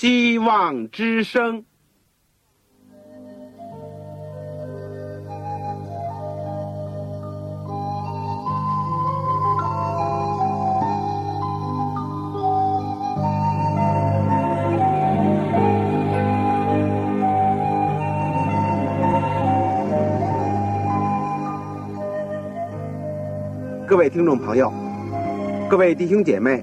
希望之声。各位听众朋友，各位弟兄姐妹，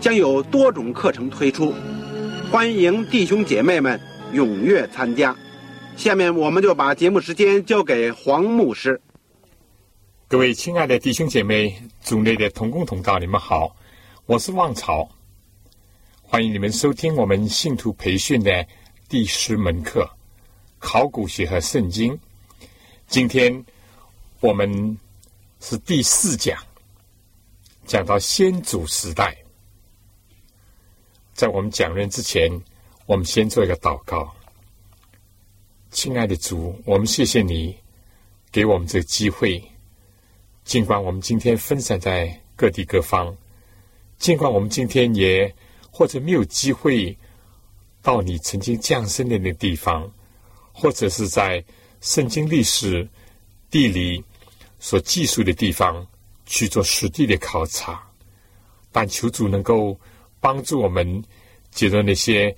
将有多种课程推出，欢迎弟兄姐妹们踊跃参加。下面我们就把节目时间交给黄牧师。各位亲爱的弟兄姐妹、组内的同工同道，你们好，我是旺朝，欢迎你们收听我们信徒培训的第十门课——考古学和圣经。今天我们。是第四讲，讲到先祖时代。在我们讲论之前，我们先做一个祷告。亲爱的主，我们谢谢你给我们这个机会。尽管我们今天分散在各地各方，尽管我们今天也或者没有机会到你曾经降生的那个地方，或者是在圣经历史、地理。所记述的地方去做实地的考察，但求主能够帮助我们，借着那些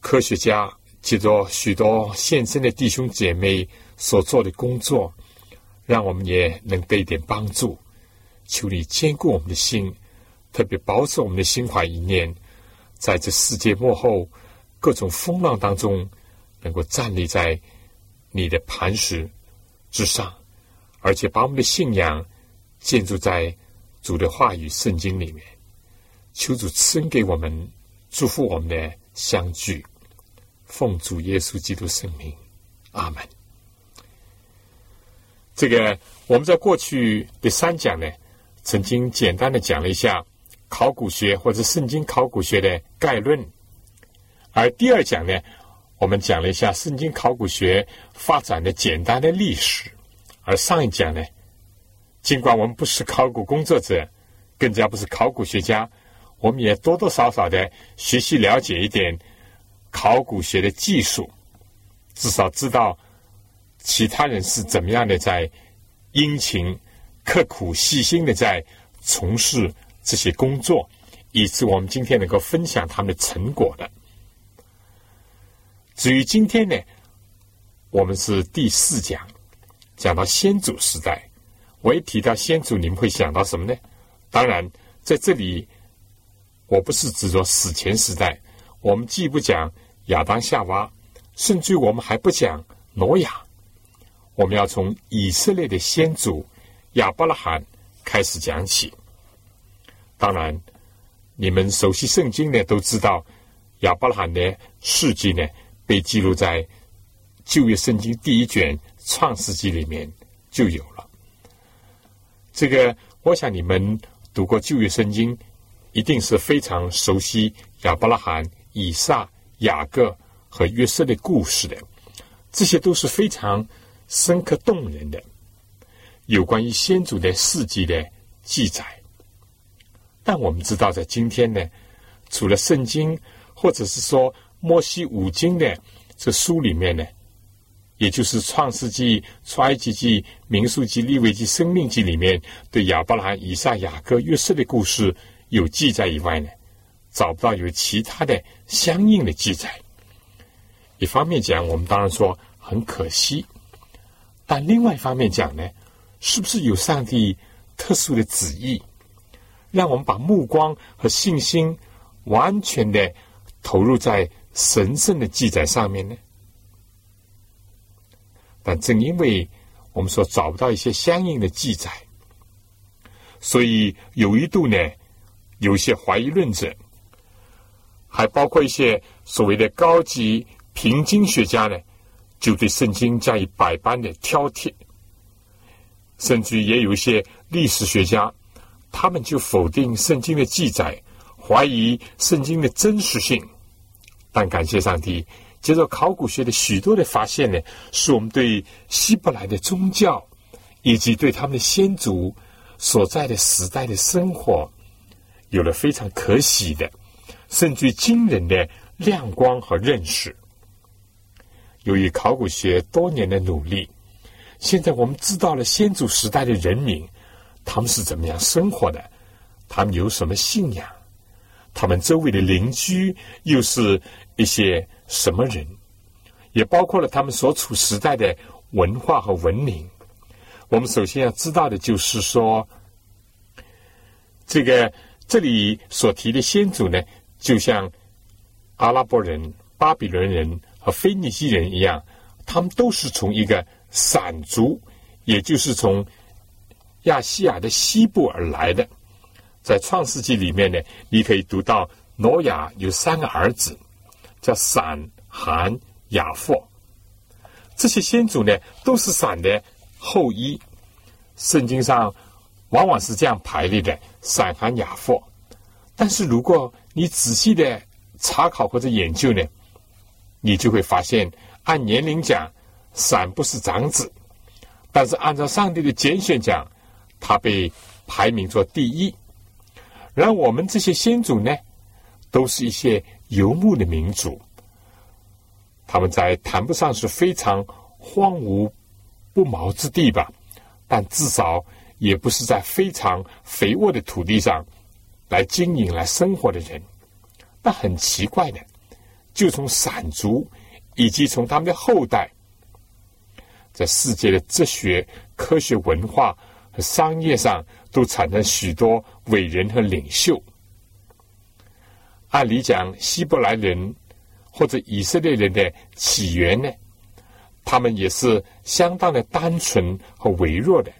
科学家，借着许多现身的弟兄姐妹所做的工作，让我们也能得一点帮助。求你坚固我们的心，特别保守我们的心怀一念，在这世界幕后各种风浪当中，能够站立在你的磐石之上。而且把我们的信仰建筑在主的话语圣经里面，求主赐给我们，祝福我们的相聚，奉主耶稣基督圣名，阿门。这个我们在过去的三讲呢，曾经简单的讲了一下考古学或者圣经考古学的概论，而第二讲呢，我们讲了一下圣经考古学发展的简单的历史。而上一讲呢，尽管我们不是考古工作者，更加不是考古学家，我们也多多少少的学习了解一点考古学的技术，至少知道其他人是怎么样的在殷勤、刻苦、细心的在从事这些工作，以致我们今天能够分享他们的成果的。至于今天呢，我们是第四讲。讲到先祖时代，我一提到先祖，你们会想到什么呢？当然，在这里，我不是指着史前时代，我们既不讲亚当夏娃，甚至我们还不讲挪亚，我们要从以色列的先祖亚伯拉罕开始讲起。当然，你们熟悉圣经的都知道，亚伯拉罕的事迹呢，被记录在旧约圣经第一卷。创世纪里面就有了这个，我想你们读过旧约圣经，一定是非常熟悉亚伯拉罕、以撒、雅各和约瑟的故事的。这些都是非常深刻动人的有关于先祖的事迹的记载。但我们知道，在今天呢，除了圣经或者是说摩西五经的这书里面呢。也就是《创世纪》《出埃及记》《民数记》《利未记》《生命记》里面对亚伯拉罕、以撒、雅各、约瑟的故事有记载以外呢，找不到有其他的相应的记载。一方面讲，我们当然说很可惜；但另外一方面讲呢，是不是有上帝特殊的旨意，让我们把目光和信心完全的投入在神圣的记载上面呢？但正因为我们说找不到一些相应的记载，所以有一度呢，有一些怀疑论者还包括一些所谓的高级平经学家呢，就对圣经加以百般的挑剔，甚至也有一些历史学家，他们就否定圣经的记载，怀疑圣经的真实性。但感谢上帝，接着考古学的许多的发现呢，使我们对希伯来的宗教以及对他们的先祖所在的时代的生活，有了非常可喜的，甚至惊人的亮光和认识。由于考古学多年的努力，现在我们知道了先祖时代的人民，他们是怎么样生活的，他们有什么信仰。他们周围的邻居又是一些什么人？也包括了他们所处时代的文化和文明。我们首先要知道的就是说，这个这里所提的先祖呢，就像阿拉伯人、巴比伦人和腓尼基人一样，他们都是从一个散族，也就是从亚细亚的西部而来的。在创世纪里面呢，你可以读到挪亚有三个儿子，叫闪、含、雅弗。这些先祖呢，都是闪的后裔。圣经上往往是这样排列的：散寒、雅货。但是如果你仔细的查考或者研究呢，你就会发现，按年龄讲，闪不是长子；但是按照上帝的拣选讲，他被排名做第一。然我们这些先祖呢，都是一些游牧的民族，他们在谈不上是非常荒芜不毛之地吧，但至少也不是在非常肥沃的土地上来经营、来生活的人。那很奇怪的，就从散族以及从他们的后代，在世界的哲学、科学、文化和商业上。都产生许多伟人和领袖。按理讲，希伯来人或者以色列人的起源呢，他们也是相当的单纯和微弱的。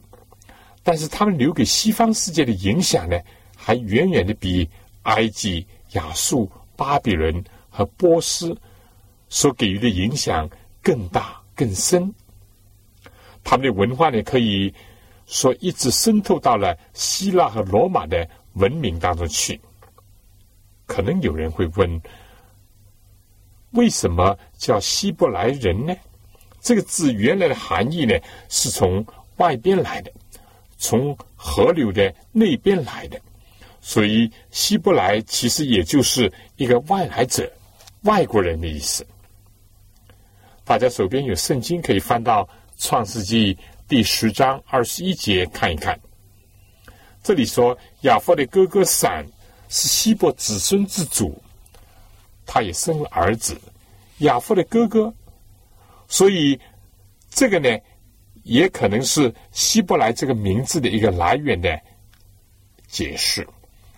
但是，他们留给西方世界的影响呢，还远远的比埃及、亚述、巴比伦和波斯所给予的影响更大更深。他们的文化呢，可以。说一直渗透到了希腊和罗马的文明当中去。可能有人会问：为什么叫希伯来人呢？这个字原来的含义呢，是从外边来的，从河流的那边来的。所以希伯来其实也就是一个外来者、外国人的意思。大家手边有圣经，可以翻到创世纪。第十章二十一节看一看，这里说亚弗的哥哥闪是希伯子孙之主，他也生了儿子，亚弗的哥哥，所以这个呢，也可能是希伯来这个名字的一个来源的解释，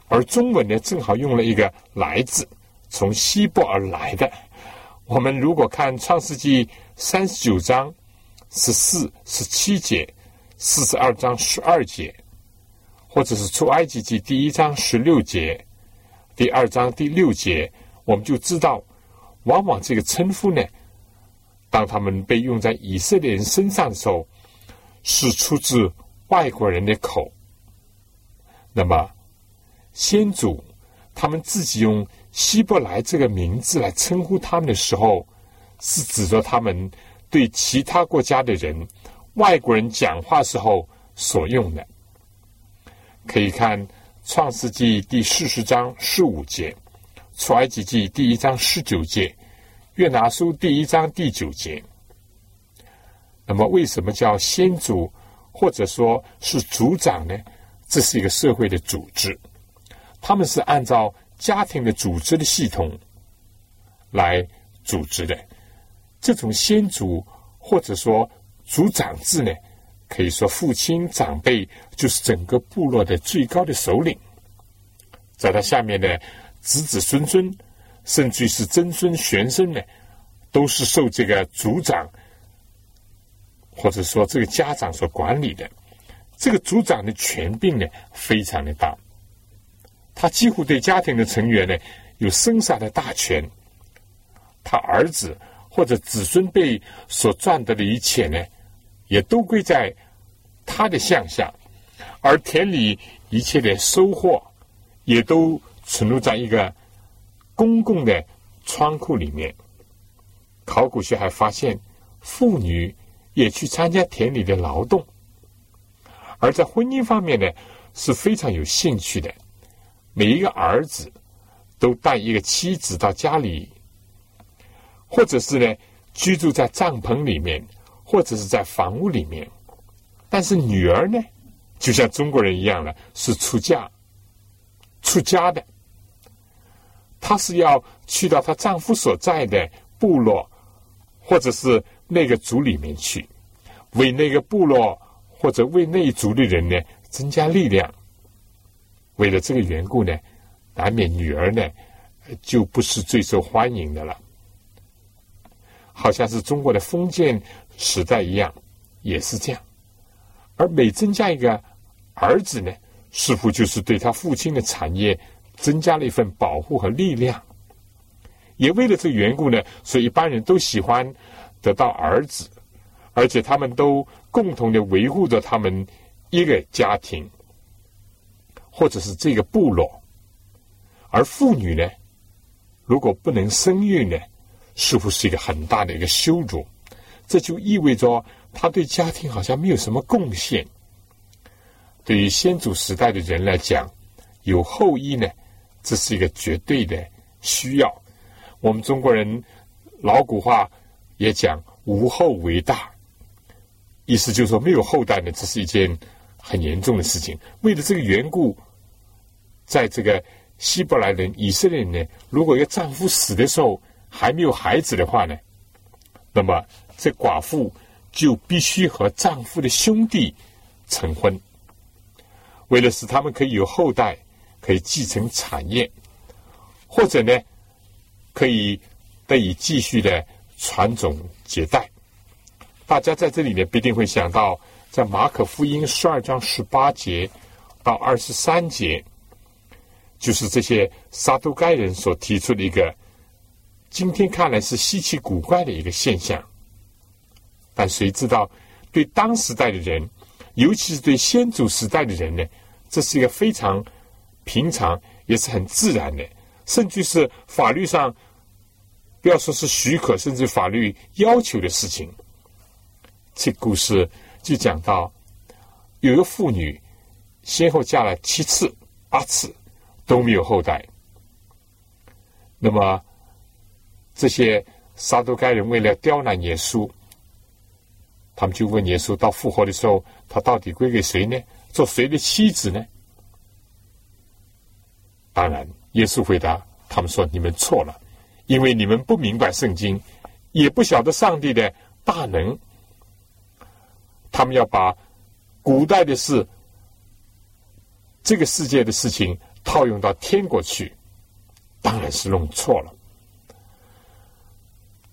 而中文呢，正好用了一个“来自”，从希伯而来的。我们如果看创世纪三十九章。十四、十七节，四十二章十二节，或者是出埃及记第一章十六节，第二章第六节，我们就知道，往往这个称呼呢，当他们被用在以色列人身上的时候，是出自外国人的口。那么，先祖他们自己用希伯来这个名字来称呼他们的时候，是指着他们。对其他国家的人、外国人讲话时候所用的，可以看《创世纪》第四十章十五节，《出埃及记》第一章十九节，《约拿书》第一章第九节。那么，为什么叫先祖或者说是族长呢？这是一个社会的组织，他们是按照家庭的组织的系统来组织的。这种先祖或者说族长制呢，可以说父亲长辈就是整个部落的最高的首领，在他下面的子子孙孙，甚至是曾孙玄孙呢，都是受这个族长或者说这个家长所管理的。这个族长的权柄呢，非常的大，他几乎对家庭的成员呢，有生杀的大权，他儿子或者子孙辈所赚得的一切呢，也都归在他的项下，而田里一切的收获，也都存入在一个公共的仓库里面。考古学还发现，妇女也去参加田里的劳动，而在婚姻方面呢，是非常有兴趣的。每一个儿子都带一个妻子到家里，或者是呢居住在帐篷里面，或者是在房屋里面。但是女儿呢，就像中国人一样了，是出嫁、出家的。她是要去到她丈夫所在的部落，或者是那个族里面去，为那个部落或者为那一族的人呢增加力量。为了这个缘故呢，难免女儿呢就不是最受欢迎的了。好像是中国的封建时代一样，也是这样。而每增加一个儿子呢，似乎就是对他父亲的产业增加了一份保护和力量。也为了这个缘故呢，所以一般人都喜欢得到儿子，而且他们都共同的维护着他们一个家庭。或者是这个部落，而妇女呢，如果不能生育呢，似乎是一个很大的一个羞辱。这就意味着她对家庭好像没有什么贡献。对于先祖时代的人来讲，有后裔呢，这是一个绝对的需要。我们中国人老古话也讲“无后为大”，意思就是说没有后代呢，这是一件。很严重的事情。为了这个缘故，在这个希伯来人、以色列人呢，如果一个丈夫死的时候还没有孩子的话呢，那么这寡妇就必须和丈夫的兄弟成婚，为了使他们可以有后代，可以继承产业，或者呢，可以得以继续的传宗接代。大家在这里面必定会想到。在马可福音十二章十八节到二十三节，就是这些撒都该人所提出的一个，今天看来是稀奇古怪的一个现象。但谁知道，对当时代的人，尤其是对先祖时代的人呢，这是一个非常平常，也是很自然的，甚至是法律上不要说是许可，甚至法律要求的事情。这故事。就讲到有一个妇女先后嫁了七次、八次都没有后代，那么这些撒都该人为了刁难耶稣，他们就问耶稣：到复活的时候，他到底归给谁呢？做谁的妻子呢？当然，耶稣回答他们说：你们错了，因为你们不明白圣经，也不晓得上帝的大能。他们要把古代的事、这个世界的事情套用到天国去，当然是弄错了。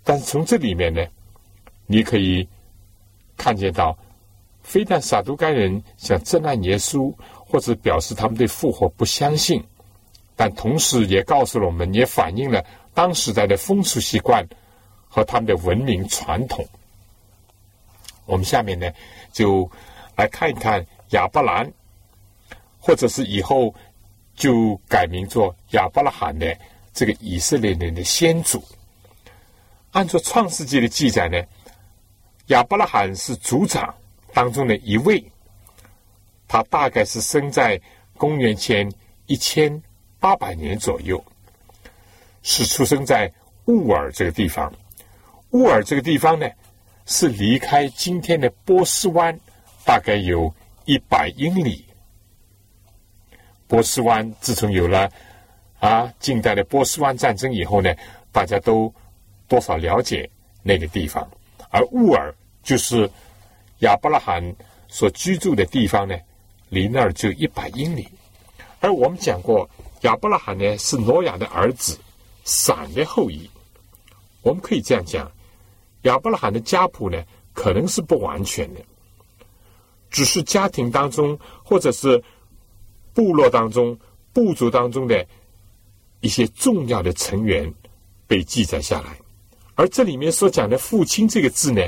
但是从这里面呢，你可以看见到，非但撒都该人想憎恨耶稣，或者表示他们对复活不相信，但同时也告诉了我们，也反映了当时代的风俗习惯和他们的文明传统。我们下面呢，就来看一看亚伯兰，或者是以后就改名做亚伯拉罕的这个以色列人的先祖。按照创世纪的记载呢，亚伯拉罕是族长当中的一位，他大概是生在公元前一千八百年左右，是出生在乌尔这个地方。乌尔这个地方呢？是离开今天的波斯湾大概有一百英里。波斯湾自从有了啊近代的波斯湾战争以后呢，大家都多少了解那个地方。而乌尔就是亚伯拉罕所居住的地方呢，离那儿就一百英里。而我们讲过，亚伯拉罕呢是挪亚的儿子，闪的后裔。我们可以这样讲。亚伯拉罕的家谱呢，可能是不完全的，只是家庭当中或者是部落当中、部族当中的一些重要的成员被记载下来。而这里面所讲的“父亲”这个字呢，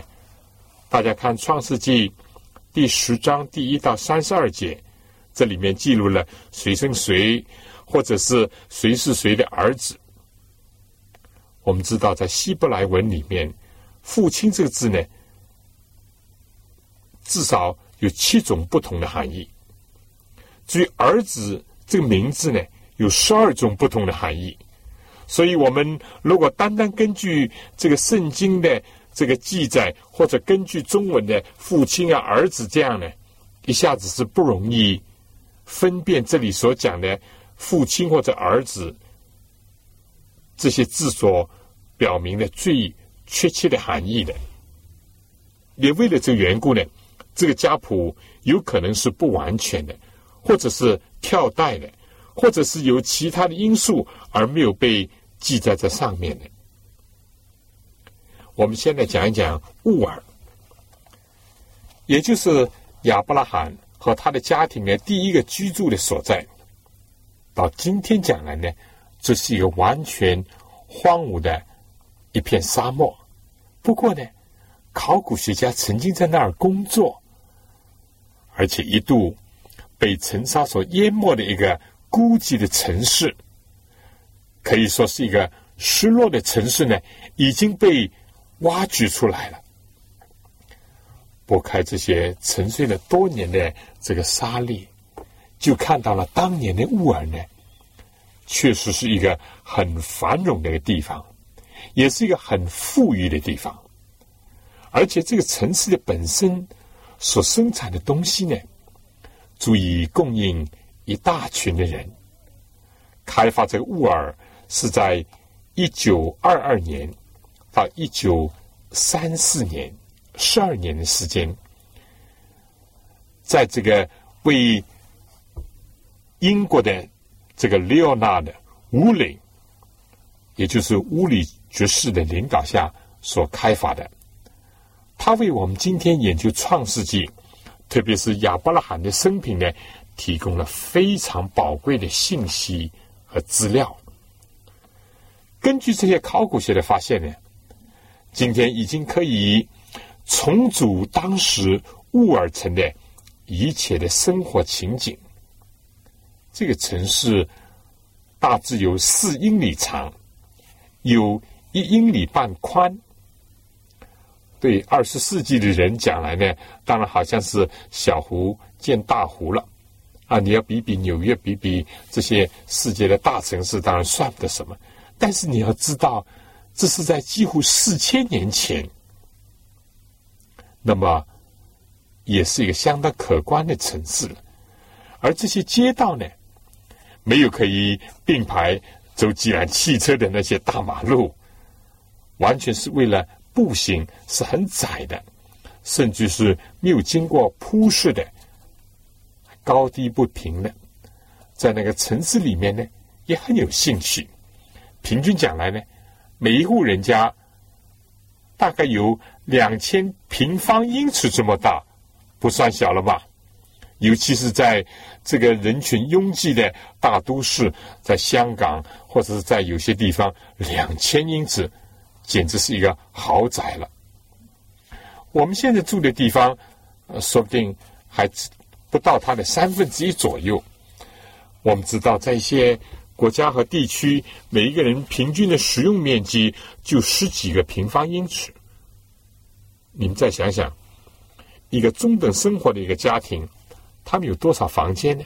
大家看《创世纪》第十章第一到三十二节，这里面记录了谁生谁，或者是谁是谁的儿子。我们知道，在希伯来文里面，“父亲”这个字呢，至少有七种不同的含义。至于“儿子”这个名字呢，有十二种不同的含义。所以，我们如果单单根据这个圣经的这个记载，或者根据中文的“父亲”啊、“儿子”这样呢，一下子是不容易分辨这里所讲的“父亲”或者“儿子”这些字所表明的最确切的含义的。也为了这个缘故呢，这个家谱有可能是不完全的，或者是跳代的，或者是有其他的因素而没有被。记在这上面的。我们现在讲一讲乌尔，也就是亚伯拉罕和他的家庭的第一个居住的所在。到今天讲来呢，这是一个完全荒芜的一片沙漠。不过呢，考古学家曾经在那儿工作，而且一度被尘沙所淹没的一个孤寂的城市。可以说是一个失落的城市呢，已经被挖掘出来了。拨开这些沉睡了多年的这个沙砾，就看到了当年的乌尔呢，确实是一个很繁荣的一个地方，也是一个很富裕的地方。而且这个城市的本身所生产的东西呢，足以供应一大群的人。开发这个沃尔。是在一九二二年到一九三四年十二年的时间，在这个为英国的这个利奥纳的乌里，也就是乌里爵士的领导下所开发的，他为我们今天研究创世纪，特别是亚伯拉罕的生平呢，提供了非常宝贵的信息和资料。根据这些考古学的发现呢，今天已经可以重组当时乌尔城的一切的生活情景。这个城市大致有四英里长，有一英里半宽。对二十世纪的人讲来呢，当然好像是小湖见大湖了啊！你要比比纽约，比比这些世界的大城市，当然算不得什么。但是你要知道，这是在几乎四千年前，那么也是一个相当可观的城市了。而这些街道呢，没有可以并排走几辆汽车的那些大马路，完全是为了步行，是很窄的，甚至是没有经过铺设的，高低不平的。在那个城市里面呢，也很有兴趣。平均讲来呢，每一户人家大概有两千平方英尺这么大，不算小了吧？尤其是在这个人群拥挤的大都市，在香港或者是在有些地方，两千英尺简直是一个豪宅了。我们现在住的地方，说不定还不到它的三分之一左右。我们知道，在一些。国家和地区每一个人平均的使用面积就十几个平方英尺。你们再想想，一个中等生活的一个家庭，他们有多少房间呢？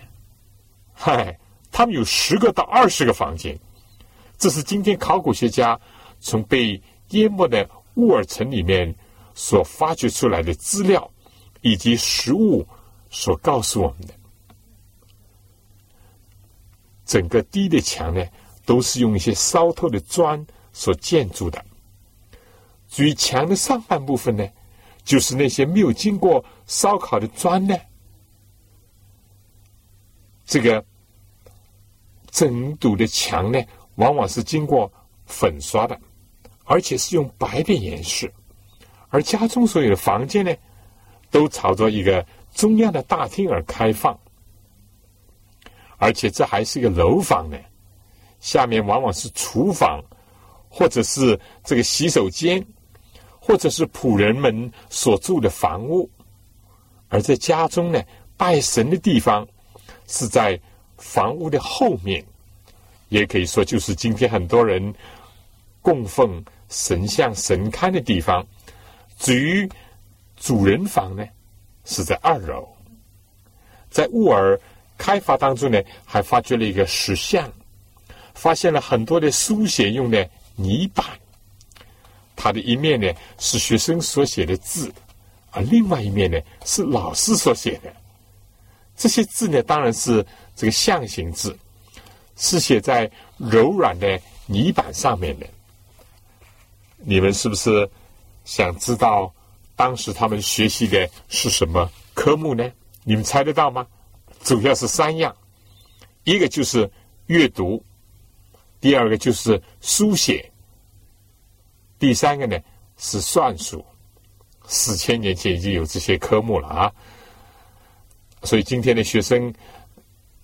嗨，他们有十个到二十个房间。这是今天考古学家从被淹没的乌尔城里面所发掘出来的资料以及实物所告诉我们的。整个低的墙呢，都是用一些烧透的砖所建筑的。至于墙的上半部分呢，就是那些没有经过烧烤的砖呢。这个整堵的墙呢，往往是经过粉刷的，而且是用白的颜色。而家中所有的房间呢，都朝着一个中央的大厅而开放。而且这还是一个楼房呢，下面往往是厨房，或者是这个洗手间，或者是仆人们所住的房屋；而在家中呢，拜神的地方是在房屋的后面，也可以说就是今天很多人供奉神像、神龛的地方。至于主人房呢，是在二楼。在沃尔开发当中呢，还发掘了一个石像。发现了很多的书写用的泥板，它的一面呢是学生所写的字，而另外一面呢是老师所写的。这些字呢当然是这个象形字，是写在柔软的泥板上面的。你们是不是想知道当时他们学习的是什么科目呢？你们猜得到吗？主要是三样，一个就是阅读。第二个就是书写，第三个呢是算术。四千年前已经有这些科目了啊，所以今天的学生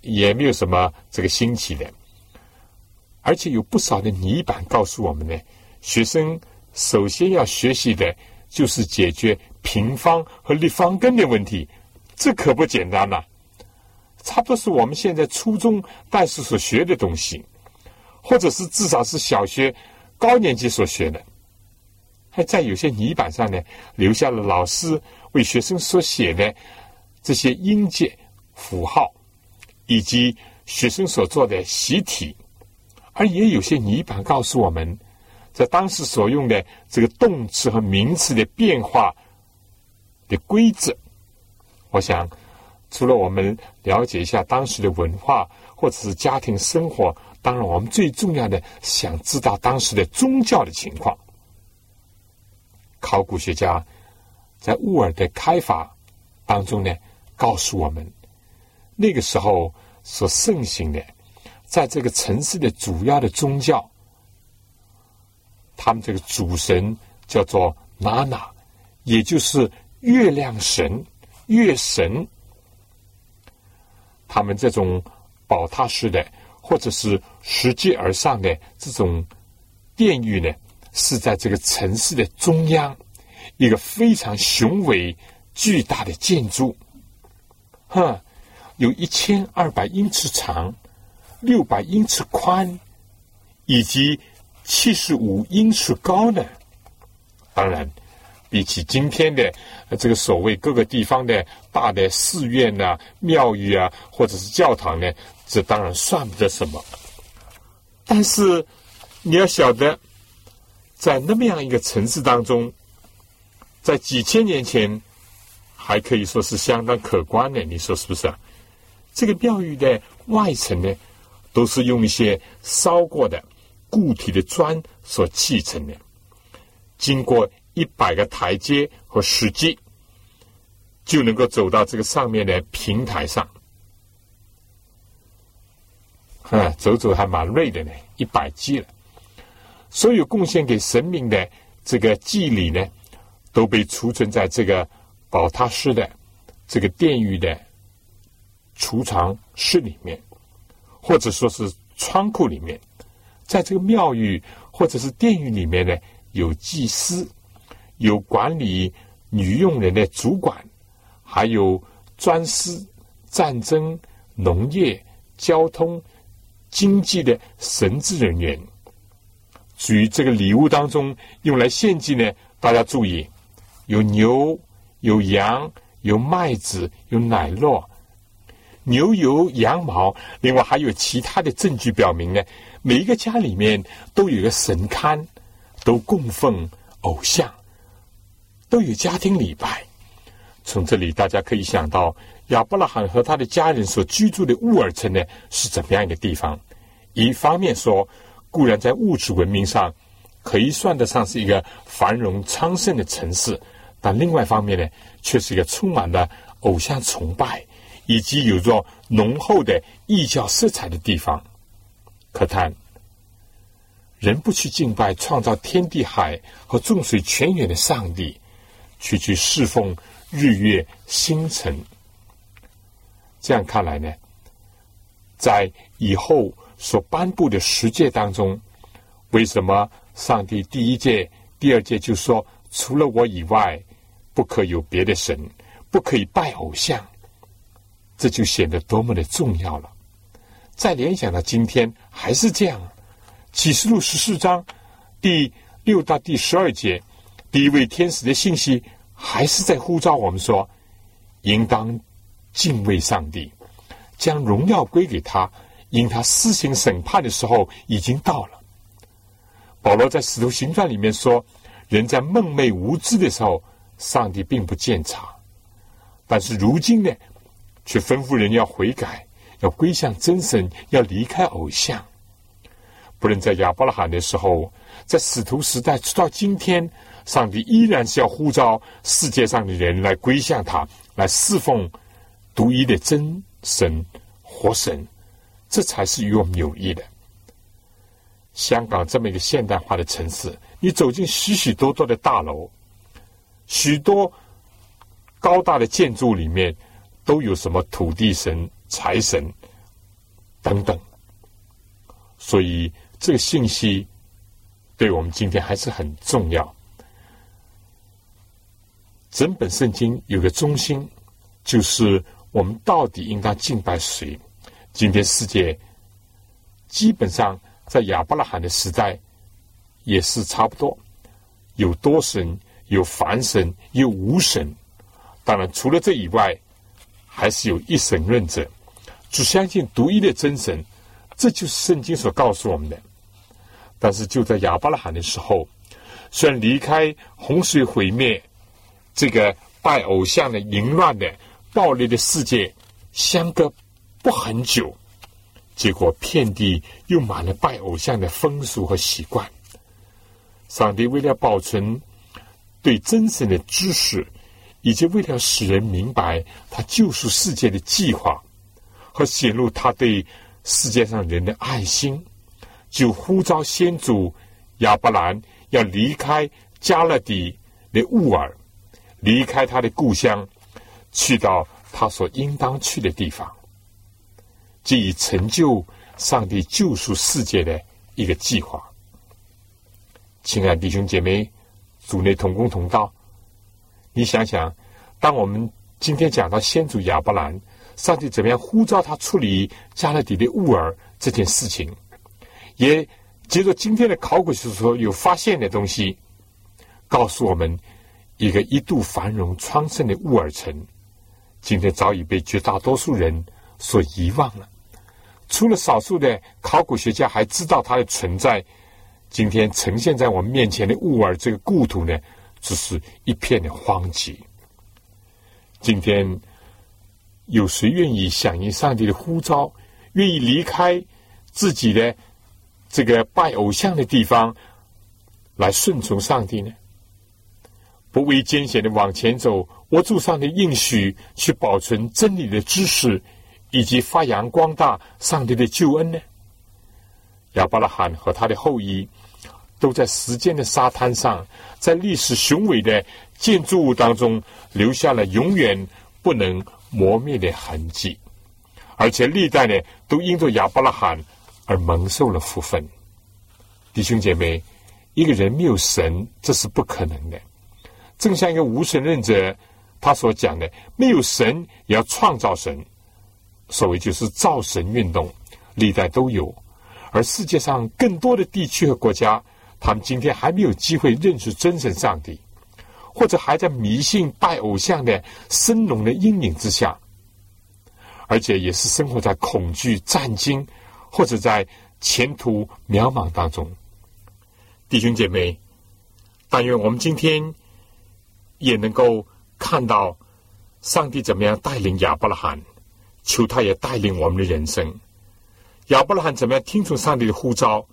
也没有什么这个新奇的，而且有不少的泥板告诉我们呢，学生首先要学习的就是解决平方和立方根的问题，这可不简单呐，差不多是我们现在初中但是所学的东西。或者是至少是小学高年级所学的，还在有些泥板上呢，留下了老师为学生所写的这些音节符号，以及学生所做的习题，而也有些泥板告诉我们，在当时所用的这个动词和名词的变化的规则。我想，除了我们了解一下当时的文化或者是家庭生活。当然，我们最重要的想知道当时的宗教的情况。考古学家在乌尔的开发当中呢，告诉我们，那个时候所盛行的，在这个城市的主要的宗教，他们这个主神叫做娜娜，也就是月亮神、月神。他们这种宝塔式的。或者是拾阶而上的这种殿宇呢，是在这个城市的中央，一个非常雄伟巨大的建筑，哈，有一千二百英尺长，六百英尺宽，以及七十五英尺高呢。当然，比起今天的这个所谓各个地方的大的寺院呐、庙宇啊，或者是教堂呢。这当然算不得什么，但是你要晓得，在那么样一个城市当中，在几千年前还可以说是相当可观的，你说是不是啊？这个庙宇的外层呢，都是用一些烧过的固体的砖所砌成的，经过一百个台阶和石阶，就能够走到这个上面的平台上。啊，走走还蛮累的呢，一百计了。所有贡献给神明的这个祭礼呢，都被储存在这个宝塔式的这个殿宇的储藏室里面，或者说是仓库里面。在这个庙宇或者是殿宇里面呢，有祭司，有管理女佣人的主管，还有专司战争、农业、交通。经济的神职人员，属于这个礼物当中用来献祭呢。大家注意，有牛、有羊、有麦子、有奶酪、牛油、羊毛，另外还有其他的证据表明呢，每一个家里面都有个神龛，都供奉偶像，都有家庭礼拜。从这里大家可以想到。亚伯拉罕和他的家人所居住的乌尔城呢，是怎么样一个地方？一方面说，固然在物质文明上可以算得上是一个繁荣昌盛的城市，但另外一方面呢，却是一个充满了偶像崇拜以及有着浓厚的异教色彩的地方。可叹，人不去敬拜创造天地海和众水泉源的上帝，去去侍奉日月星辰。这样看来呢，在以后所颁布的十诫当中，为什么上帝第一诫、第二诫就说除了我以外，不可有别的神，不可以拜偶像？这就显得多么的重要了。再联想到今天还是这样，启示录十四章第六到第十二节，第一位天使的信息还是在呼召我们说，应当敬畏上帝，将荣耀归给他。因他施行审判的时候已经到了。保罗在使徒行传里面说：“人在梦寐无知的时候，上帝并不见察；但是如今呢，却吩咐人要悔改，要归向真神，要离开偶像。不论在亚伯拉罕的时候，在使徒时代，直到今天，上帝依然是要呼召世界上的人来归向他，来侍奉独一的真神、活神。”这才是与我们有益的。香港这么一个现代化的城市，你走进许许多多的大楼，许多高大的建筑里面都有什么土地神、财神等等。所以这个信息对我们今天还是很重要。整本圣经有个中心，就是我们到底应当敬拜谁。今天世界基本上在亚伯拉罕的时代也是差不多，有多神，有凡神，有无神。当然，除了这以外，还是有一神论者，只相信独一的真神。这就是圣经所告诉我们的。但是就在亚伯拉罕的时候，虽然离开洪水毁灭这个拜偶像的淫乱的暴力的世界相隔。不很久，结果遍地又满了拜偶像的风俗和习惯。上帝为了保存对真神的知识，以及为了使人明白他救赎世界的计划，和显露他对世界上人的爱心，就呼召先祖亚伯兰要离开加勒底的乌尔，离开他的故乡，去到他所应当去的地方。即以成就上帝救赎世界的一个计划。亲爱弟兄姐妹，主内同工同道，你想想，当我们今天讲到先祖亚伯兰，上帝怎么样呼召他处理加勒底的乌尔这件事情，也接着今天的考古学说有发现的东西，告诉我们，一个一度繁荣昌盛的乌尔城，今天早已被绝大多数人所遗忘了。除了少数的考古学家还知道它的存在，今天呈现在我们面前的乌尔这个故土呢，只是一片的荒瘠。今天有谁愿意响应上帝的呼召，愿意离开自己的这个拜偶像的地方，来顺从上帝呢？不畏艰险的往前走，握住上帝应许，去保存真理的知识。以及发扬光大上帝的救恩呢？亚伯拉罕和他的后裔都在时间的沙滩上，在历史雄伟的建筑物当中留下了永远不能磨灭的痕迹，而且历代呢都因着亚伯拉罕而蒙受了福分。弟兄姐妹，一个人没有神，这是不可能的。正像一个无神论者他所讲的，没有神也要创造神。所谓就是造神运动，历代都有，而世界上更多的地区和国家，他们今天还没有机会认识真神上帝，或者还在迷信拜偶像的深浓的阴影之下，而且也是生活在恐惧、战惊或者在前途渺茫当中。弟兄姐妹，但愿我们今天也能够看到上帝怎么样带领亚伯拉罕。求他也带领我们的人生。亚伯拉罕怎么样听从上帝的呼召，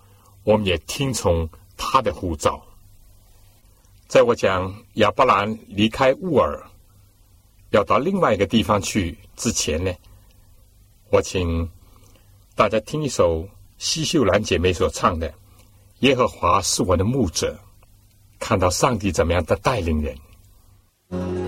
我们也听从他的护照。在我讲亚伯兰离开乌尔，要到另外一个地方去之前呢，我请大家听一首西秀兰姐妹所唱的《耶和华是我的牧者》，看到上帝怎么样的带领人。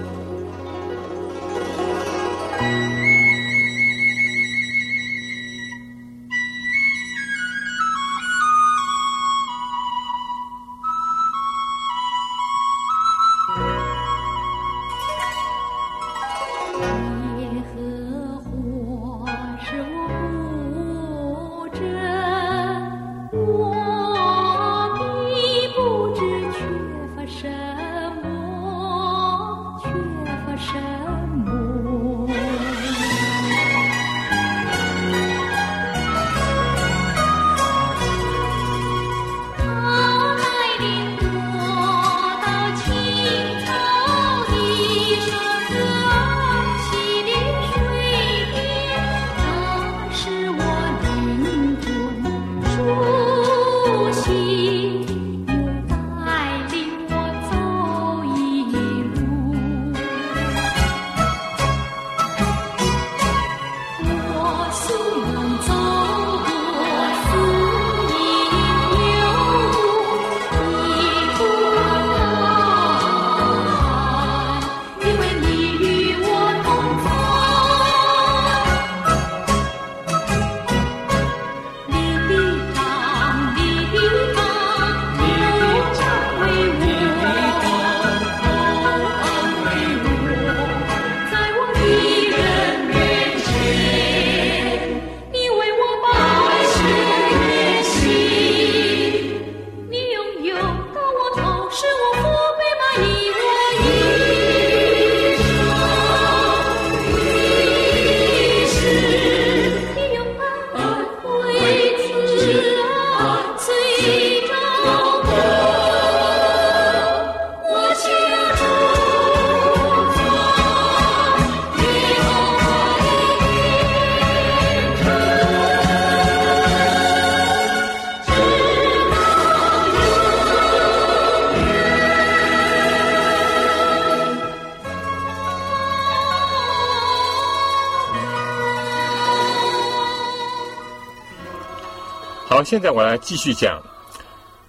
现在我来继续讲，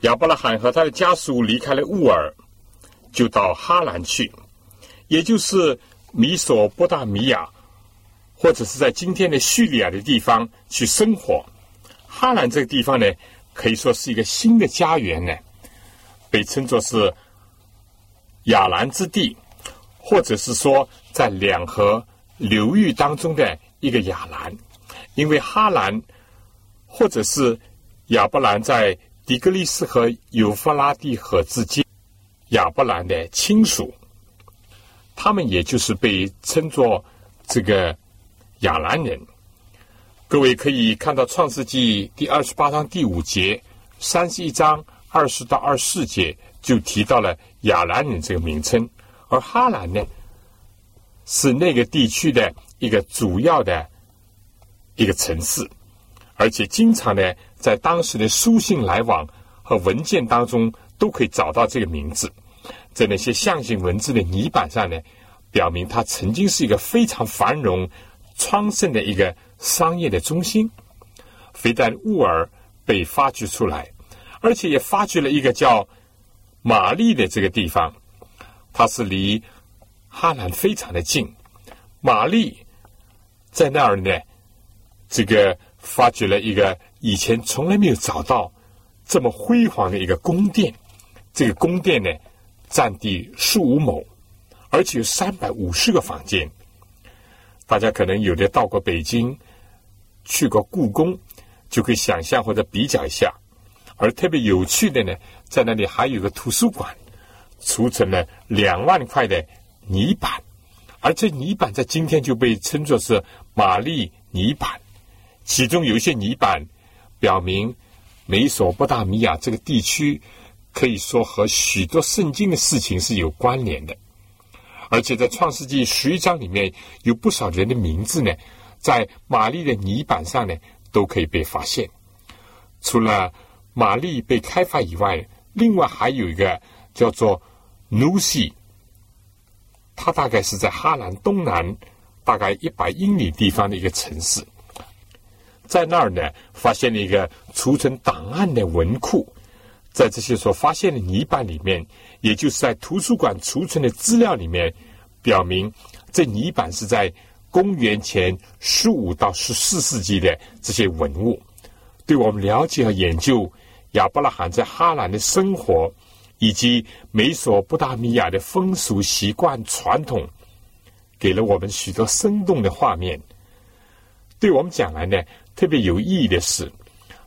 亚伯拉罕和他的家属离开了乌尔，就到哈兰去，也就是米索波达米亚，或者是在今天的叙利亚的地方去生活。哈兰这个地方呢，可以说是一个新的家园呢，被称作是亚兰之地，或者是说在两河流域当中的一个亚兰，因为哈兰或者是亚伯兰在底格里斯和幼发拉底河之间，亚伯兰的亲属，他们也就是被称作这个亚兰人。各位可以看到《创世纪》第二十八章第五节、三十一章二十到二十四节就提到了亚兰人这个名称，而哈兰呢，是那个地区的一个主要的一个城市，而且经常呢，在当时的书信来往和文件当中都可以找到这个名字，在那些象形文字的泥板上呢，表明它曾经是一个非常繁荣昌盛的一个。商业的中心，非但乌尔被发掘出来，而且也发掘了一个叫玛丽的这个地方，它是离哈兰非常的近。玛丽在那儿呢，这个发掘了一个以前从来没有找到这么辉煌的一个宫殿。这个宫殿呢，占地数五亩，而且有三百五十个房间。大家可能有的到过北京。去过故宫，就可以想象或者比较一下。而特别有趣的呢，在那里还有个图书馆，储存了两万块的泥板，而这泥板在今天就被称作是玛丽泥板。其中有一些泥板表明，美索不达米亚这个地区可以说和许多圣经的事情是有关联的。而且在创世纪十一章里面，有不少人的名字呢。在玛丽的泥板上呢，都可以被发现。除了玛丽被开发以外，另外还有一个叫做努西，它大概是在哈兰东南大概一百英里地方的一个城市。在那儿呢，发现了一个储存档案的文库。在这些所发现的泥板里面，也就是在图书馆储存的资料里面，表明这泥板是在。公元前十五到十四世纪的这些文物，对我们了解和研究亚伯拉罕在哈兰的生活，以及美索不达米亚的风俗习惯传统，给了我们许多生动的画面。对我们讲来呢，特别有意义的是，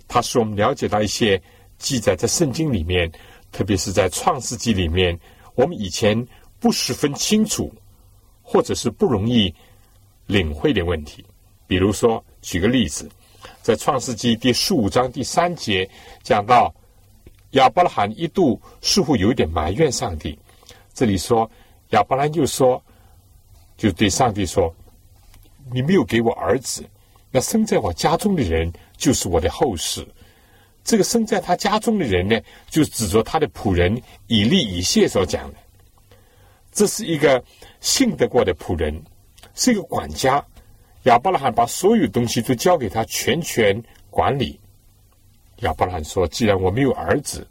它使我们了解到一些记载在圣经里面，特别是在创世纪里面，我们以前不十分清楚，或者是不容易。领会的问题，比如说，举个例子，在创世纪第十五章第三节讲到亚伯拉罕一度似乎有一点埋怨上帝。这里说亚伯兰就说，就对上帝说：“你没有给我儿子，那生在我家中的人就是我的后世。这个生在他家中的人呢，就指着他的仆人以利以谢所讲的。这是一个信得过的仆人。”是一个管家，亚伯拉罕把所有东西都交给他全权管理。亚伯拉罕说：“既然我没有儿子，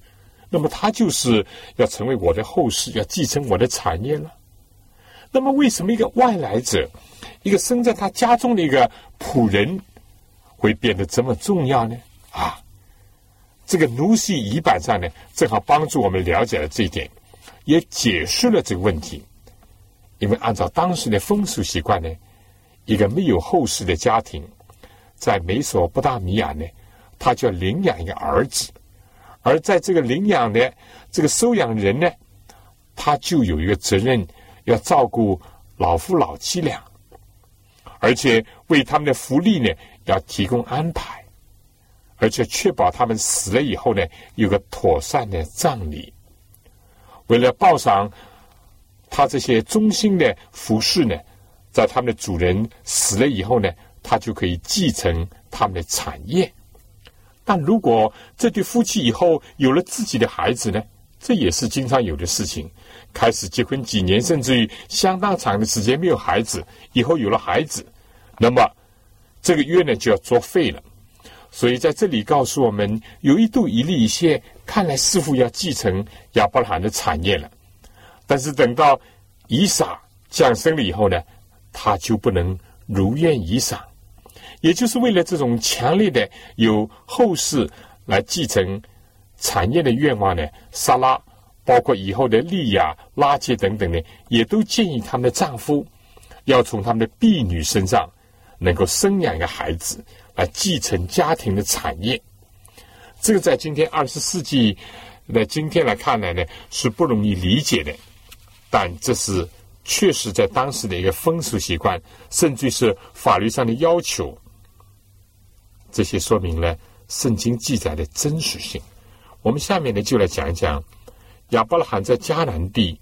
那么他就是要成为我的后世，要继承我的产业了。那么，为什么一个外来者，一个生在他家中的一个仆人，会变得这么重要呢？”啊，这个奴西遗板上呢，正好帮助我们了解了这一点，也解释了这个问题。因为按照当时的风俗习惯呢，一个没有后世的家庭，在美索不达米亚呢，他就要领养一个儿子，而在这个领养的这个收养人呢，他就有一个责任要照顾老夫老妻俩，而且为他们的福利呢要提供安排，而且确保他们死了以后呢有个妥善的葬礼，为了报赏。他这些忠心的服饰呢，在他们的主人死了以后呢，他就可以继承他们的产业。但如果这对夫妻以后有了自己的孩子呢，这也是经常有的事情。开始结婚几年，甚至于相当长的时间没有孩子，以后有了孩子，那么这个约呢就要作废了。所以在这里告诉我们，有一度以利以谢，看来似乎要继承亚伯拉罕的产业了。但是等到以撒降生了以后呢，他就不能如愿以偿。也就是为了这种强烈的有后世来继承产业的愿望呢，萨拉包括以后的利亚、拉杰等等呢，也都建议他们的丈夫要从他们的婢女身上能够生养一个孩子来继承家庭的产业。这个在今天二十世纪的今天来看来呢，是不容易理解的，但这是确实在当时的一个风俗习惯，甚至是法律上的要求。这些说明了圣经记载的真实性。我们下面呢就来讲一讲亚伯拉罕在迦南地，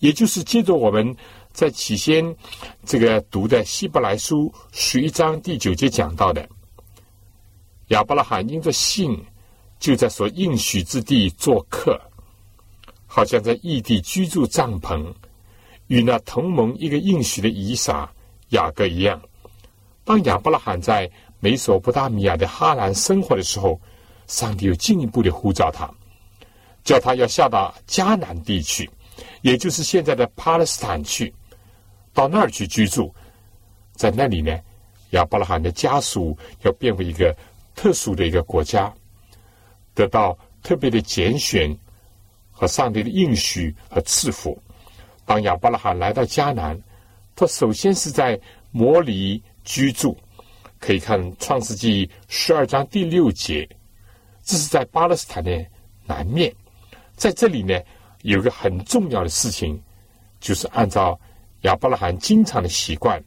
也就是接着我们在起先这个读的希伯来书十一章第九节讲到的，亚伯拉罕因着信就在所应许之地做客，好像在异地居住帐篷，与那同盟一个应许的以撒、雅各一样。当亚伯拉罕在美索不达米亚的哈兰生活的时候，上帝又进一步的呼召他，叫他要下到迦南地区，也就是现在的巴勒斯坦去，到那儿去居住。在那里呢，亚伯拉罕的家属要变为一个特殊的一个国家，得到特别的拣选和上帝的应许和赐福。当亚伯拉罕来到迦南，他首先是在摩里居住。可以看《创世纪》十二章第六节，这是在巴勒斯坦的南面。在这里呢，有个很重要的事情，就是按照亚伯拉罕经常的习惯，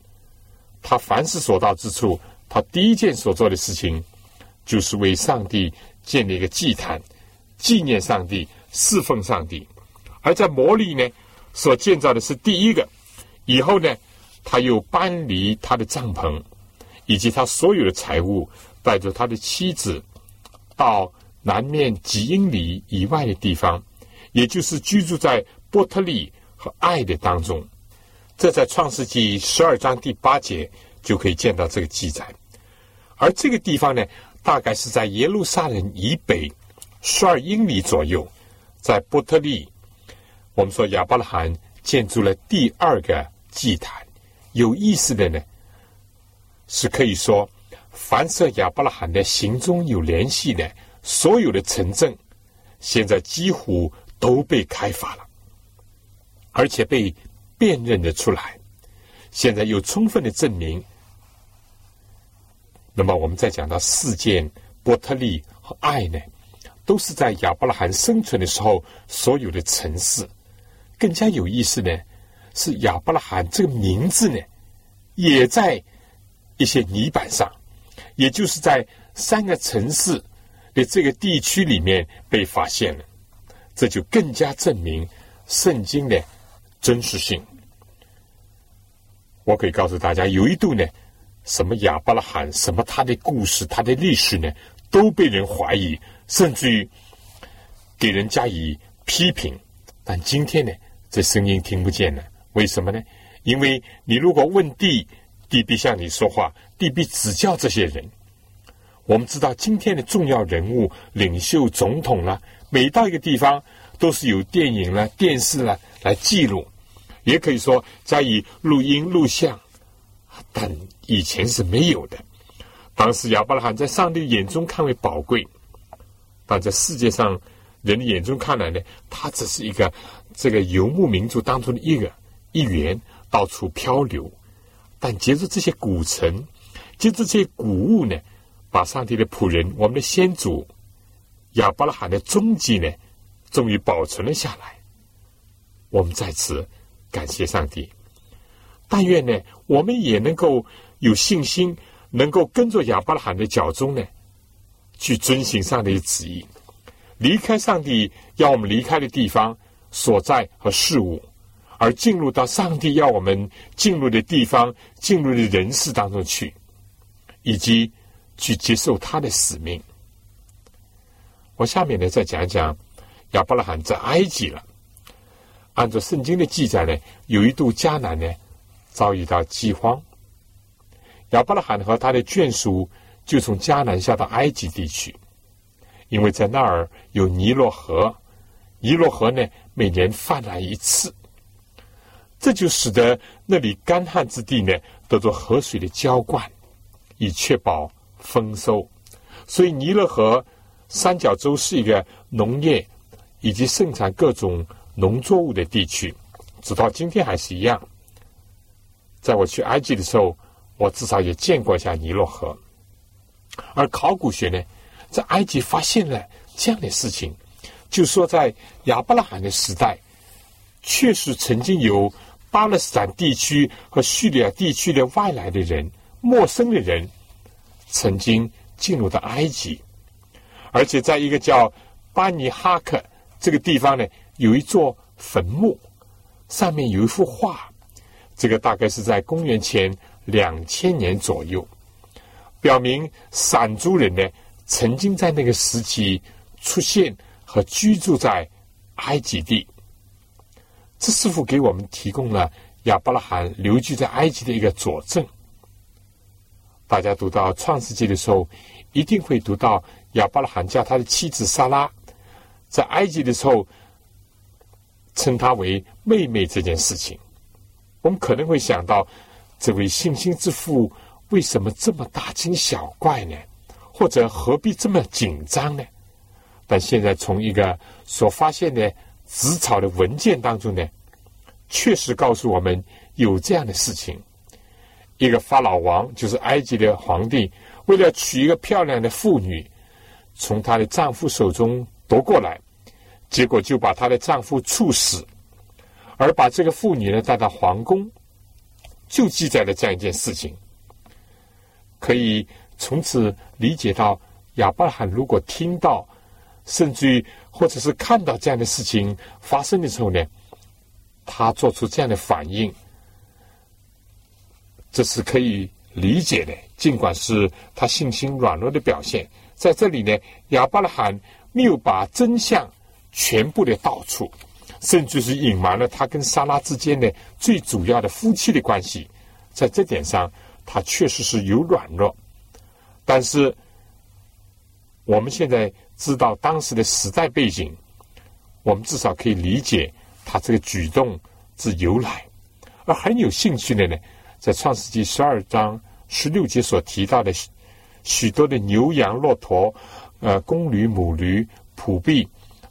他凡是所到之处，他第一件所做的事情，就是为上帝建立一个祭坛，纪念上帝，侍奉上帝。而在摩利呢，所建造的是第一个。以后呢，他又搬离他的帐篷。以及他所有的财物，带着他的妻子，到南面几英里以外的地方，也就是居住在波特利和爱的当中。这在创世纪十二章第八节就可以见到这个记载。而这个地方呢，大概是在耶路撒冷以北十二英里左右，在伯特利。我们说亚伯拉罕建筑了第二个祭坛。有意思的呢。是可以说，凡是亚伯拉罕的行中有联系的所有的城镇，现在几乎都被开发了，而且被辨认的出来。现在有充分的证明。那么，我们再讲到事件波特利和爱呢，都是在亚伯拉罕生存的时候所有的城市。更加有意思呢，是亚伯拉罕这个名字呢，也在。一些泥板上，也就是在三个城市的这个地区里面被发现了，这就更加证明圣经的真实性。我可以告诉大家，有一度呢，什么亚伯拉罕，什么他的故事、他的历史呢，都被人怀疑，甚至于给人加以批评。但今天呢，这声音听不见了。为什么呢？因为你如果问地。地必向你说话，地必指教这些人。我们知道今天的重要人物、领袖、总统啦，每到一个地方都是有电影啦、电视啦来记录，也可以说加以录音录像。但以前是没有的。当时亚伯拉罕在上帝眼中看为宝贵，但在世界上人的眼中看来呢，他只是一个这个游牧民族当中的一个一员，到处漂流。但借着这些古城，借着这些古物呢，把上帝的仆人，我们的先祖亚伯拉罕的踪迹呢，终于保存了下来。我们在此感谢上帝。但愿呢，我们也能够有信心，能够跟着亚伯拉罕的脚中呢，去遵行上帝的旨意，离开上帝要我们离开的地方所在和事物。而进入到上帝要我们进入的地方、进入的人事当中去，以及去接受他的使命。我下面呢再讲一讲亚伯拉罕在埃及了。按照圣经的记载呢，有一度迦南呢遭遇到饥荒，亚伯拉罕和他的眷属就从迦南下到埃及地区，因为在那儿有尼罗河，尼罗河呢每年泛滥一次，这就使得那里干旱之地呢得到河水的浇灌，以确保丰收。所以尼罗河三角洲是一个农业以及盛产各种农作物的地区，直到今天还是一样。在我去埃及的时候，我至少也见过一下尼罗河。而考古学呢，在埃及发现了这样的事情，就说在亚伯拉罕的时代，确实曾经有巴勒斯坦地区和叙利亚地区的外来的人、陌生的人，曾经进入到埃及，而且在一个叫巴尼哈克这个地方呢，有一座坟墓，上面有一幅画。这个大概是在公元前两千年左右，表明闪族人呢曾经在那个时期出现和居住在埃及地。这似乎给我们提供了亚伯拉罕留居在埃及的一个佐证。大家读到创世纪的时候，一定会读到亚伯拉罕叫他的妻子莎拉在埃及的时候称他为妹妹这件事情。我们可能会想到，这位信心之父为什么这么大惊小怪呢？或者何必这么紧张呢？但现在从一个所发现的纸草的文件当中呢，确实告诉我们有这样的事情：一个法老王，就是埃及的皇帝，为了娶一个漂亮的妇女，从她的丈夫手中夺过来，结果就把她的丈夫处死。而把这个妇女呢带到皇宫，就记载了这样一件事情，可以从此理解到亚伯拉罕如果听到，甚至于或者是看到这样的事情发生的时候呢，他做出这样的反应，这是可以理解的。尽管是他信心软弱的表现，在这里呢，亚伯拉罕没有把真相全部的道处。甚至是隐瞒了他跟莎拉之间的最主要的夫妻的关系，在这点上，他确实是有软弱。但是，我们现在知道当时的时代背景，我们至少可以理解他这个举动之由来。而很有兴趣的呢，在创世纪十二章十六节所提到的许多的牛羊骆驼、呃公驴母驴、仆婢。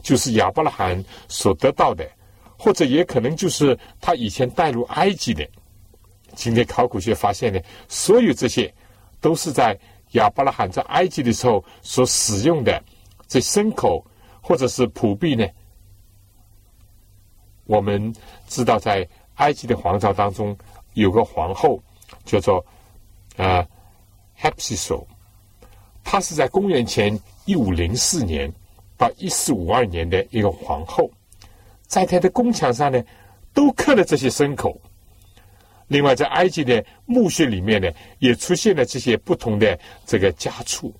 就是亚伯拉罕所得到的，或者也可能就是他以前带入埃及的。今天考古学发现呢，所有这些都是在亚伯拉罕在埃及的时候所使用的这牲口或者是仆婢呢。我们知道，在埃及的皇朝当中有个皇后叫做啊 Hepsiso，她是在公元前一五零四年。到一四五二年的一个皇后，在她的宫墙上呢，都刻了这些牲口。另外，在埃及的墓穴里面呢，也出现了这些不同的这个家畜，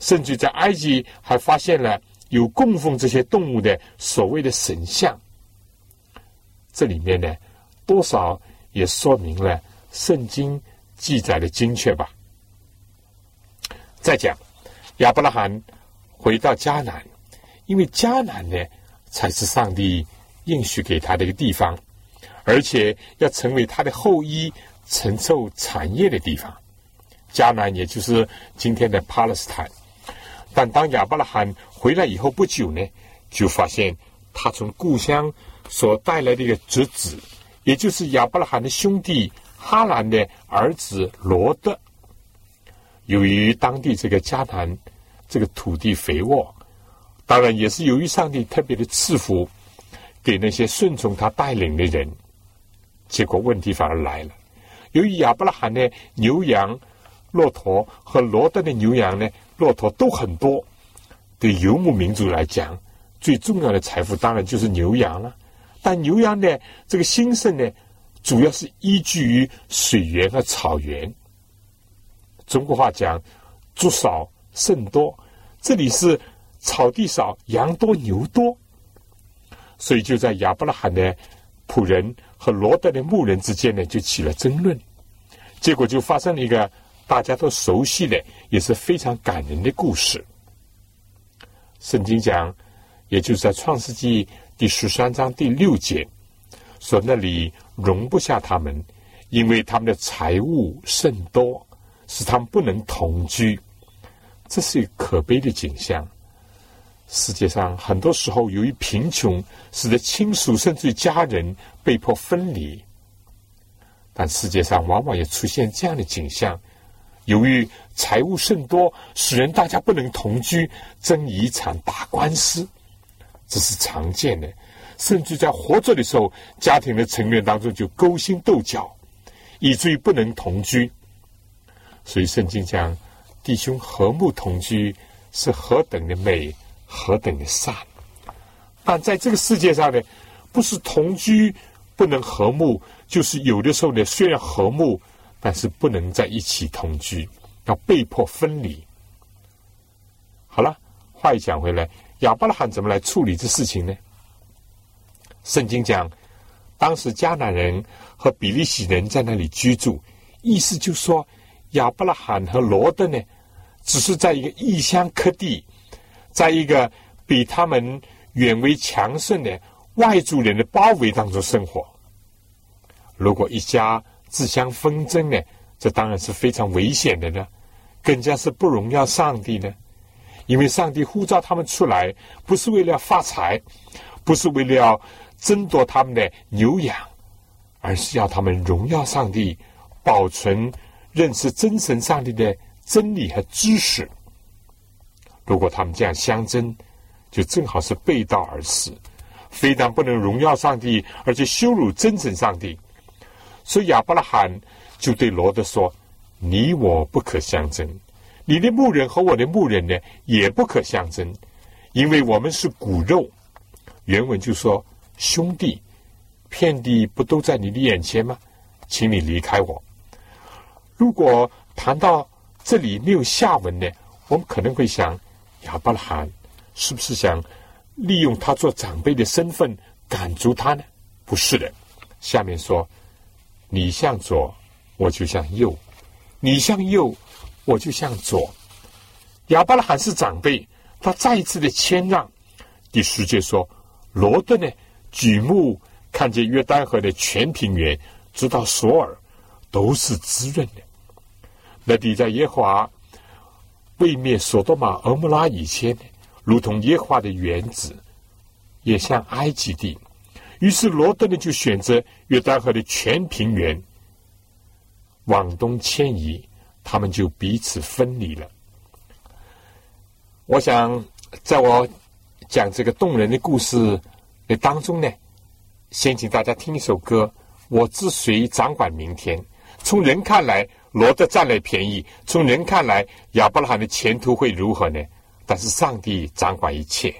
甚至在埃及还发现了有供奉这些动物的所谓的神像。这里面呢，多少也说明了圣经记载的精确吧。再讲亚伯拉罕回到迦南。因为迦南呢，才是上帝应许给他的一个地方，而且要成为他的后裔承受产业的地方。迦南也就是今天的巴勒斯坦。但当亚伯拉罕回来以后不久呢，就发现他从故乡所带来的一个侄子，也就是亚伯拉罕的兄弟哈兰的儿子罗德。由于当地这个迦南这个土地肥沃。当然，也是由于上帝特别的赐福给那些顺从他带领的人，结果问题反而来了。由于亚伯拉罕的牛羊、骆驼和罗德的牛羊呢、骆驼都很多，对游牧民族来讲，最重要的财富当然就是牛羊了。但牛羊的这个兴盛呢，主要是依据于水源和草原。中国话讲“猪少胜多”，这里是。草地少，羊多牛多，所以就在亚伯拉罕的仆人和罗德的牧人之间呢，就起了争论。结果就发生了一个大家都熟悉的，也是非常感人的故事。圣经讲，也就是在创世纪第十三章第六节，说那里容不下他们，因为他们的财物甚多，使他们不能同居。这是一个可悲的景象。世界上很多时候，由于贫穷，使得亲属甚至家人被迫分离。但世界上往往也出现这样的景象：由于财物甚多，使人大家不能同居，争遗产、打官司，这是常见的。甚至在活着的时候，家庭的成员当中就勾心斗角，以至于不能同居。所以圣经讲，弟兄和睦同居是何等的美！何等的善！但在这个世界上呢，不是同居不能和睦，就是有的时候呢，虽然和睦，但是不能在一起同居，要被迫分离。好了，话又讲回来，亚伯拉罕怎么来处理这事情呢？圣经讲，当时迦南人和比利洗人在那里居住，意思就说亚伯拉罕和罗德呢，只是在一个异乡客地。在一个比他们远为强盛的外族人的包围当中生活，如果一家自相纷争呢，这当然是非常危险的呢，更加是不荣耀上帝呢。因为上帝呼召他们出来，不是为了发财，不是为了争夺他们的牛羊，而是要他们荣耀上帝，保存认识真神上帝的真理和知识。如果他们这样相争，就正好是背道而驰，非但不能荣耀上帝，而且羞辱真正上帝。所以亚伯拉罕就对罗德说：“你我不可相争，你的牧人和我的牧人呢，也不可相争，因为我们是骨肉。”原文就说：“兄弟，遍地不都在你的眼前吗？请你离开我。”如果谈到这里没有下文呢，我们可能会想。亚伯拉罕是不是想利用他做长辈的身份赶逐他呢？不是的。下面说：“你向左，我就向右；你向右，我就向左。”亚伯拉罕是长辈，他再一次的谦让。第十节说：“罗顿呢，举目看见约旦河的全平原，直到索尔，都是滋润的。那地在耶和华。”未灭索多玛、俄摩拉以前，如同耶和华的原子，也像埃及地。于是罗德呢就选择约旦河的全平原往东迁移，他们就彼此分离了。我想，在我讲这个动人的故事的当中呢，先请大家听一首歌：我之谁掌管明天？从人看来。罗德占了便宜，从人看来，亚伯拉罕的前途会如何呢？但是上帝掌管一切。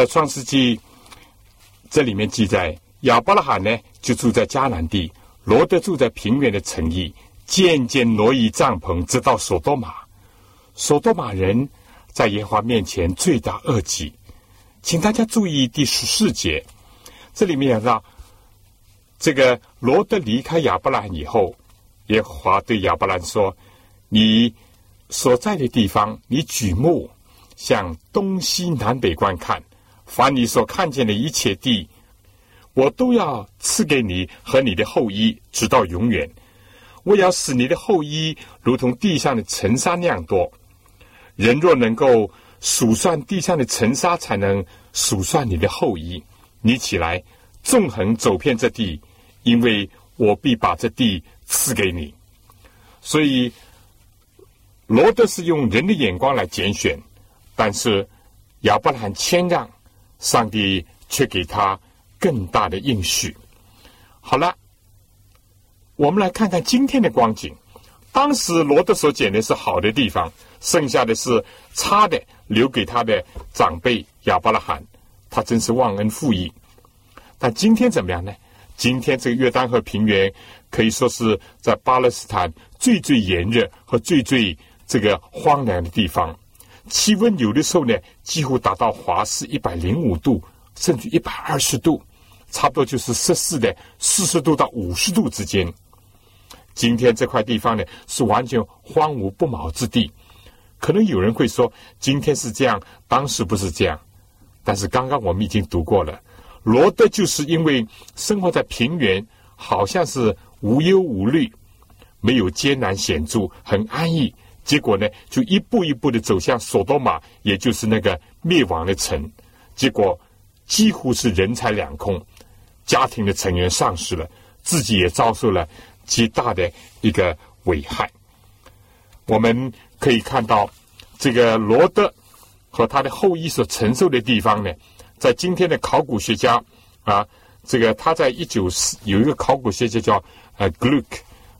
在创世纪这里面记载，亚伯拉罕呢就住在迦南地，罗德住在平原的城邑，渐渐挪移帐篷，直到索多玛。索多玛人在耶和华面前罪大恶极。请大家注意第十四节，这里面讲到，这个罗德离开亚伯拉罕以后，耶和华对亚伯兰说：“你所在的地方，你举目向东西南北观看，凡你所看见的一切地，我都要赐给你和你的后裔，直到永远。我要使你的后裔如同地上的尘沙那样多。人若能够。”数算地上的尘沙，才能数算你的后裔。你起来，纵横走遍这地，因为我必把这地赐给你。所以，罗德是用人的眼光来拣选，但是亚伯兰谦让，上帝却给他更大的应许。好了，我们来看看今天的光景。当时罗德所捡的是好的地方，剩下的是差的。留给他的长辈亚伯拉罕，他真是忘恩负义。但今天怎么样呢？今天这个约旦河平原可以说是在巴勒斯坦最最炎热和最最这个荒凉的地方，气温有的时候呢几乎达到华氏一百零五度，甚至一百二十度，差不多就是摄氏的四十度到五十度之间。今天这块地方呢是完全荒芜不毛之地。可能有人会说，今天是这样，当时不是这样。但是刚刚我们已经读过了，罗德就是因为生活在平原，好像是无忧无虑，没有艰难险阻，很安逸。结果呢，就一步一步的走向索多玛，也就是那个灭亡的城。结果几乎是人财两空，家庭的成员丧失了，自己也遭受了极大的一个危害。我们。可以看到，这个罗德和他的后裔所承受的地方呢，在今天的考古学家啊，这个他在一九四有一个考古学家叫呃 Gluck，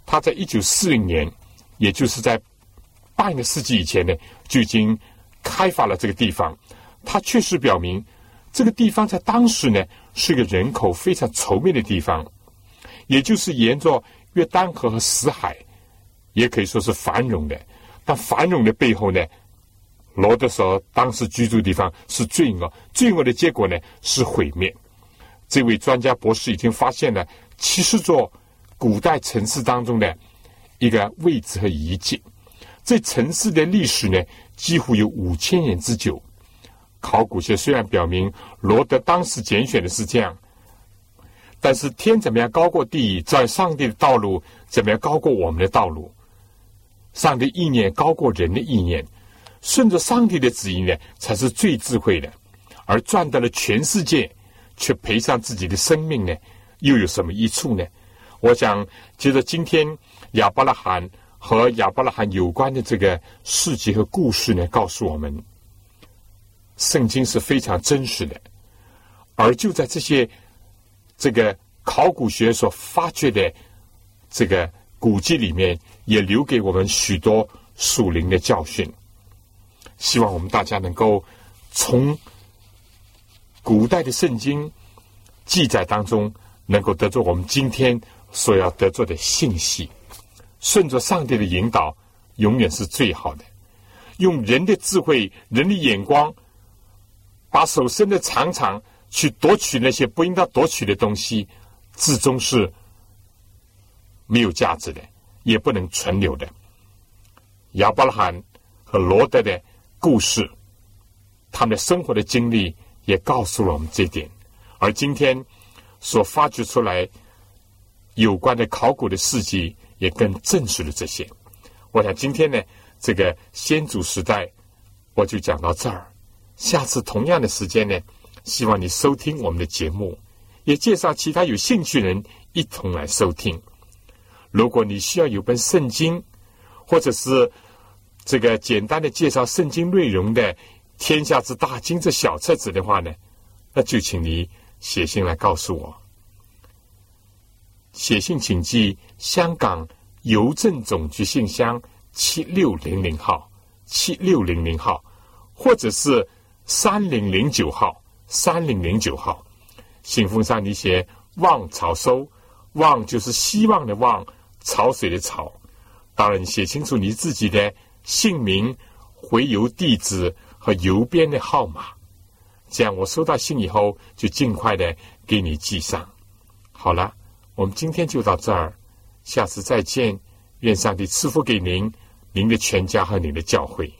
他在一九四零年，也就是在半个世纪以前呢，就已经开发了这个地方。它确实表明，这个地方在当时呢是个人口非常稠密的地方，也就是沿着约旦河和死海，也可以说是繁荣的。但繁荣的背后呢，罗德所当时居住的地方是罪恶，罪恶的结果呢是毁灭。这位专家博士已经发现了七十座古代城市当中的一个位置和遗迹。这城市的历史呢几乎有五千年之久。考古学虽然表明罗德当时拣选的是这样，但是天怎么样高过地，在上帝的道路怎么样高过我们的道路？上帝意念高过人的意念，顺着上帝的旨意呢，才是最智慧的。而赚到了全世界，却赔上自己的生命呢，又有什么益处呢？我想，接着今天亚伯拉罕和亚伯拉罕有关的这个事迹和故事呢，告诉我们，圣经是非常真实的。而就在这些这个考古学所发掘的这个古迹里面。也留给我们许多属灵的教训。希望我们大家能够从古代的圣经记载当中，能够得着我们今天所要得着的信息。顺着上帝的引导，永远是最好的。用人的智慧、人的眼光，把手伸的长长，去夺取那些不应该夺取的东西，至终是没有价值的。也不能存留的。亚伯拉罕和罗德的故事，他们的生活的经历也告诉了我们这点。而今天所发掘出来有关的考古的事迹，也更证实了这些。我想今天呢，这个先祖时代我就讲到这儿。下次同样的时间呢，希望你收听我们的节目，也介绍其他有兴趣的人一同来收听。如果你需要有本圣经，或者是这个简单的介绍圣经内容的《天下之大经》这小册子的话呢，那就请你写信来告诉我。写信请寄香港邮政总局信箱七六零零号，七六零零号，或者是三零零九号三零零九号。信封上你写“望潮收”，“望”就是希望的“望”，潮水的“潮”。当然，写清楚你自己的姓名、回邮地址和邮编的号码。这样，我收到信以后就尽快的给你寄上。好了，我们今天就到这儿，下次再见。愿上帝赐福给您、您的全家和您的教会。